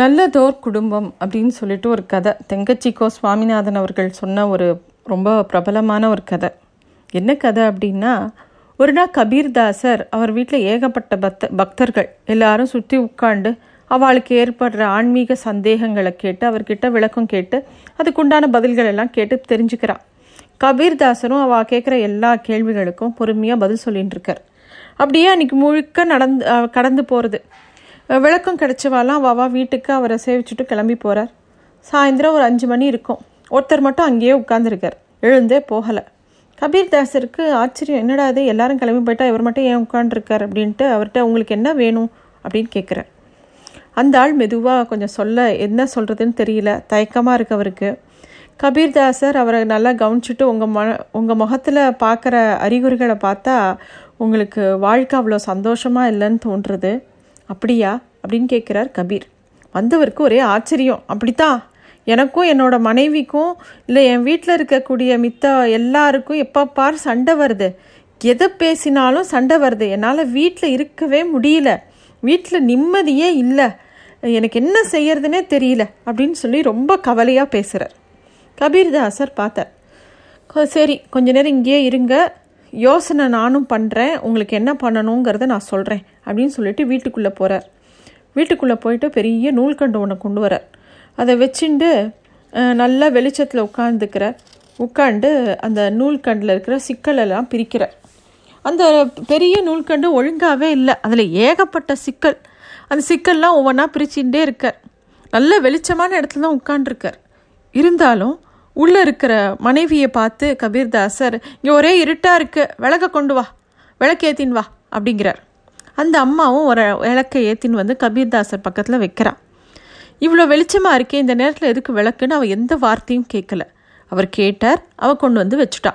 நல்லதோர் குடும்பம் அப்படின்னு சொல்லிட்டு ஒரு கதை. தெங்கச்சிக்கோ சுவாமிநாதன் அவர்கள் சொன்ன ஒரு ரொம்ப பிரபலமான ஒரு கதை. என்ன கதை அப்படின்னா ஒரு நாள் கபீர்தாசர் அவர் வீட்டில் ஏகப்பட்ட பக்த பக்தர்கள் எல்லாரும் சுற்றி உட்காண்டு அவளுக்கு ஏற்படுற ஆன்மீக சந்தேகங்களை கேட்டு அவர்கிட்ட விளக்கம் கேட்டு அதுக்குண்டான பதில்கள் எல்லாம் கேட்டு தெரிஞ்சுக்கிறான். கபீர்தாசரும் அவள் கேட்குற எல்லா கேள்விகளுக்கும் பொறுமையாக பதில் சொல்லிட்டு இருக்கார். அப்படியே அன்னைக்கு முழுக்க நடந்து கடந்து போகிறது விளக்கம் கிடைச்சவாலாம் வாவா வீட்டுக்கு அவரை சேவிச்சுட்டு கிளம்பி போகிறார் சாயந்தரம் ஒரு அஞ்சு மணி இருக்கும். ஒருத்தர் மட்டும் அங்கேயே உட்காந்துருக்கார் எழுந்தே போகலை. கபீர்தாசருக்கு ஆச்சரியம் என்னடா இது? எல்லாரும் கிளம்பி போயிட்டா இவர் மட்டும் ஏன் உட்காந்துருக்கார் அப்படின்ட்டு அவர்கிட்ட உங்களுக்கு என்ன வேணும்? அப்படின்னு கேட்குறார் அந்த ஆள் மெதுவாக கொஞ்சம் சொல்ல என்ன சொல்கிறதுன்னு தெரியல. தயக்கமாக இருக்கு அவருக்கு. கபீர்தாசர் அவரை நல்லா கவனிச்சுட்டு உங்கள் ம உங்கள் முகத்தில் பார்க்குற அறிகுறிகளை பார்த்தா உங்களுக்கு வாழ்க்கை அவ்வளோ சந்தோஷமாக இல்லைன்னு தோன்றுறது அப்படியா? அப்படின்னு கேட்குறார் கபீர். வந்தவருக்கு ஒரே ஆச்சரியம். அப்படித்தான் எனக்கும் என்னோட மனைவிக்கும் இல்லை என் வீட்டில் இருக்கக்கூடிய மித்த எல்லாருக்கும் எப்போ பார் சண்டை வருது? எதை பேசினாலும் சண்டை வருது. என்னால் வீட்டில் இருக்கவே முடியல. வீட்டில் நிம்மதியே இல்லை. எனக்கு என்ன செய்யறதுனே தெரியல. அப்படின்னு சொல்லி ரொம்ப கவலையாக பேசுகிறார் கபீர்தாசர் பார்த்தார். சரி கொஞ்ச நேரம் இங்கேயே இருங்க. யோசனை நானும் பண்ணுறேன் உங்களுக்கு என்ன பண்ணணுங்கிறத நான் சொல்கிறேன் அப்படின்னு சொல்லிட்டு வீட்டுக்குள்ளே போகிறார் வீட்டுக்குள்ளே போயிட்டு பெரிய நூல்கண்டு ஒன்று கொண்டு வரார். அதை வச்சுண்டு நல்லா வெளிச்சத்தில் உட்காந்துக்கிறார் உட்காந்து அந்த நூல்கண்டில் இருக்கிற சிக்கலெல்லாம் பிரிக்கிறார். அந்த பெரிய நூல்கண்டு ஒழுங்காகவே இல்லை. அதில் ஏகப்பட்ட சிக்கல். அந்த சிக்கல்லாம் ஒவ்வொன்றா பிரிச்சுட்டே இருக்கார். நல்ல வெளிச்சமான இடத்துல தான் உட்காண்டிருக்கார் இருந்தாலும் உள்ளே இருக்கிற மனைவியை பார்த்து கபீர்தாசர் இங்கே ஒரே இருட்டாக இருக்கு. விளக்க கொண்டு வா. விளக்கேத்தின் வா. அப்படிங்கிறார். அந்த அம்மாவும் ஒரு விளக்கை ஏற்றின்னு வந்து கபீர்தாசர் பக்கத்தில் வைக்கிறா இவ்வளோ வெளிச்சமாக இருக்கே இந்த நேரத்தில் எதுக்கு விளக்குன்னு அவள் எந்த வார்த்தையும் கேட்கல அவர் கேட்டார் அவள் கொண்டு வந்து வச்சுட்டா.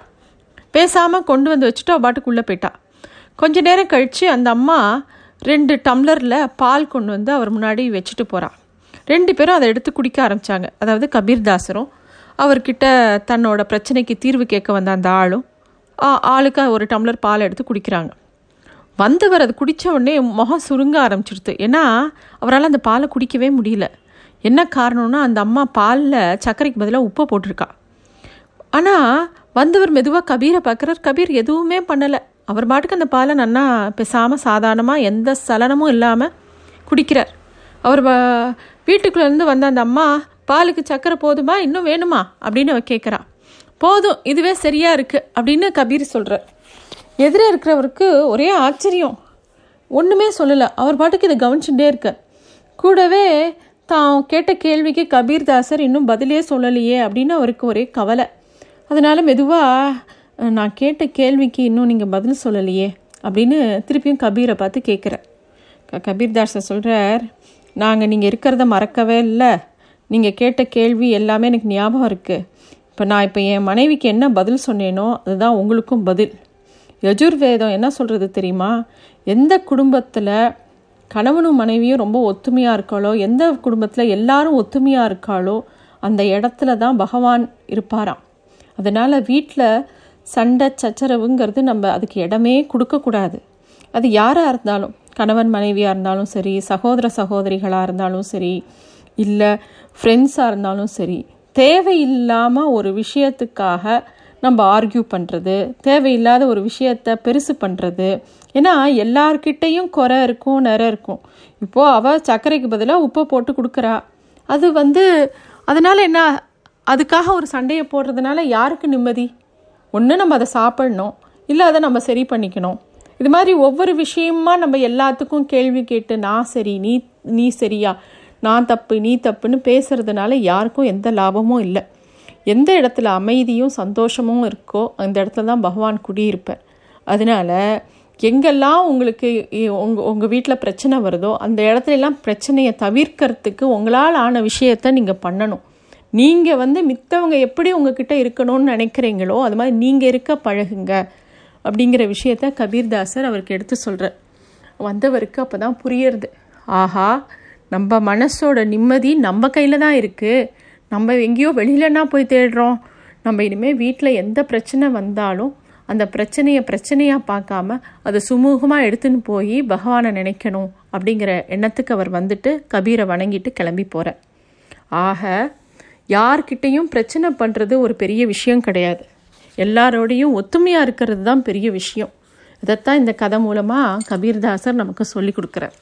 பேசாமல் கொண்டு வந்து வச்சுட்டு அவள் பாட்டுக்குள்ளே போயிட்டா. கொஞ்ச நேரம் கழித்து அந்த அம்மா ரெண்டு டம்ளரில் பால் கொண்டு வந்து அவர் முன்னாடி வச்சுட்டு போகிறான் ரெண்டு பேரும் அதை எடுத்து குடிக்க ஆரம்பிச்சாங்க. அதாவது கபீர்தாசரும் அவர்கிட்ட தன்னோட பிரச்சனைக்கு தீர்வு கேட்க வந்த அந்த ஆளும் ஆளுக்கு ஒரு டம்ளர் பால் எடுத்து குடிக்கிறாங்க. வந்தவர் அது குடித்த உடனே முகம் சுருங்க ஆரம்பிச்சிடுது ஏன்னா அவரால் அந்த பாலை குடிக்கவே முடியல. என்ன காரணம்னா அந்த அம்மா பாலில் சர்க்கரைக்கு பதிலாக உப்பை போட்டிருக்கா. ஆனால் வந்தவர் மெதுவாக கபீரை பார்க்குறார். கபீர் எதுவுமே பண்ணலை. அவர் பாட்டுக்கு அந்த பாலை நன்னா பேசாமல் சாதாரணமாக எந்த சலனமும் இல்லாமல் குடிக்கிறார். அவர் வீட்டுக்குள்ளேருந்து வந்த அந்த அம்மா பாலுக்கு சக்கரை போதுமா? இன்னும் வேணுமா? அப்படின்னு அவ கேட்குறா போதும் இதுவே சரியா இருக்கு அப்படின்னு கபீர் சொல்கிறார் எதிரே இருக்கிறவருக்கு ஒரே ஆச்சரியம். ஒன்றுமே சொல்லலை. அவர் பாட்டுக்கு இதை கவனிச்சுட்டே இருக்கார் கூடவே தான் கேட்ட கேள்விக்கு கபீர் தாசர் இன்னும் பதிலே சொல்லலையே அப்படின்னு அவருக்கு ஒரே கவலை. அதனால் மெதுவாக நான் கேட்ட கேள்விக்கு இன்னும் நீங்கள் பதில் சொல்லலையே அப்படின்னு திருப்பியும் கபீரை பார்த்து கேட்குறேன் க கபீர்தாசர் சொல்கிறார் நாங்கள் நீங்கள் இருக்கிறத மறக்கவே இல்லை. நீங்கள் கேட்ட கேள்வி எல்லாமே எனக்கு ஞாபகம் இருக்குது இப்போ நான் இப்போ என் மனைவிக்கு என்ன பதில் சொன்னேனோ அதுதான் உங்களுக்கும் பதில். யஜுர்வேதம் என்ன சொல்கிறது தெரியுமா? எந்த குடும்பத்தில் கணவனும் மனைவியும் ரொம்ப ஒத்துமையாக இருக்காளோ எந்த குடும்பத்தில் எல்லாரும் ஒத்துமையாக இருக்காளோ அந்த இடத்துல தான் பகவான் இருப்பாராம். அதனால் வீட்டில் சண்டை சச்சரவுங்கிறது நம்ம அதுக்கு இடமே கொடுக்கக்கூடாது அது யாராக இருந்தாலும் கணவன் மனைவியாக இருந்தாலும் சரி சகோதர சகோதரிகளாக இருந்தாலும் சரி இல்லை ஃப்ரெண்ட்ஸாக இருந்தாலும் சரி தேவையில்லாமல் ஒரு விஷயத்துக்காக நம்ம ஆர்கியூ பண்ணுறது தேவையில்லாத ஒரு விஷயத்த பெருசு பண்ணுறது ஏன்னா எல்லார்கிட்டேயும் குறை இருக்கும் நிறை இருக்கும். இப்போது அவள் சர்க்கரைக்கு பதிலாக உப்பை போட்டு கொடுக்குறா. அது வந்து அதனால் என்ன அதுக்காக ஒரு சண்டையை போடுறதுனால யாருக்கு நிம்மதி? ஒன்று நம்ம அதை சாப்பிடணும் இல்லை அதை நம்ம சரி பண்ணிக்கணும். இது மாதிரி ஒவ்வொரு விஷயமா நம்ம எல்லாத்துக்கும் கேள்வி கேட்டு நான் சரி நீ நீ சரியா? நான் தப்பு நீ தப்புன்னு பேசுறதுனால யாருக்கும் எந்த லாபமும் இல்லை. எந்த இடத்துல அமைதியும் சந்தோஷமும் இருக்கோ அந்த இடத்துல தான் பகவான் குடியிருப்பார். அதனால எங்கெல்லாம் உங்களுக்கு உங்கள் உங்கள் வீட்டில் பிரச்சனை வருதோ அந்த இடத்துலலாம் பிரச்சனையை தவிர்க்கிறதுக்கு உங்களால் ஆன விஷயத்த நீங்கள் பண்ணணும். நீங்கள் வந்து மித்தவங்க எப்படி உங்ககிட்ட இருக்கணும்னு நினைக்கிறீங்களோ அது மாதிரி நீங்கள் இருக்க பழகுங்க அப்படிங்கிற விஷயத்த கபீர்தாசர் அவருக்கு எடுத்து சொல்கிறார் வந்தவருக்கு அப்போ தான் புரியறது. ஆஹா நம்ம மனசோட நிம்மதி நம்ம கையில் தான் இருக்குது நம்ம எங்கேயோ வெளியிலன்னா போய் தேடுறோம். நம்ம இனிமேல் வீட்டில் எந்த பிரச்சனை வந்தாலும் அந்த பிரச்சனையை பிரச்சனையாக பார்க்காம அதை சுமூகமாக எடுத்துன்னு போய் பகவானை நினைக்கணும் அப்படிங்கிற எண்ணத்துக்கு அவர் வந்துட்டு கபீரை வணங்கிட்டு கிளம்பி போகிறார் ஆக யார்கிட்டையும் பிரச்சனை பண்ணுறது ஒரு பெரிய விஷயம் கிடையாது. எல்லாரோடையும் ஒத்துமையாக இருக்கிறது தான் பெரிய விஷயம். இதைத்தான் இந்த கதை மூலமாக கபீர்தாசர் நமக்கு சொல்லி கொடுக்குறார்.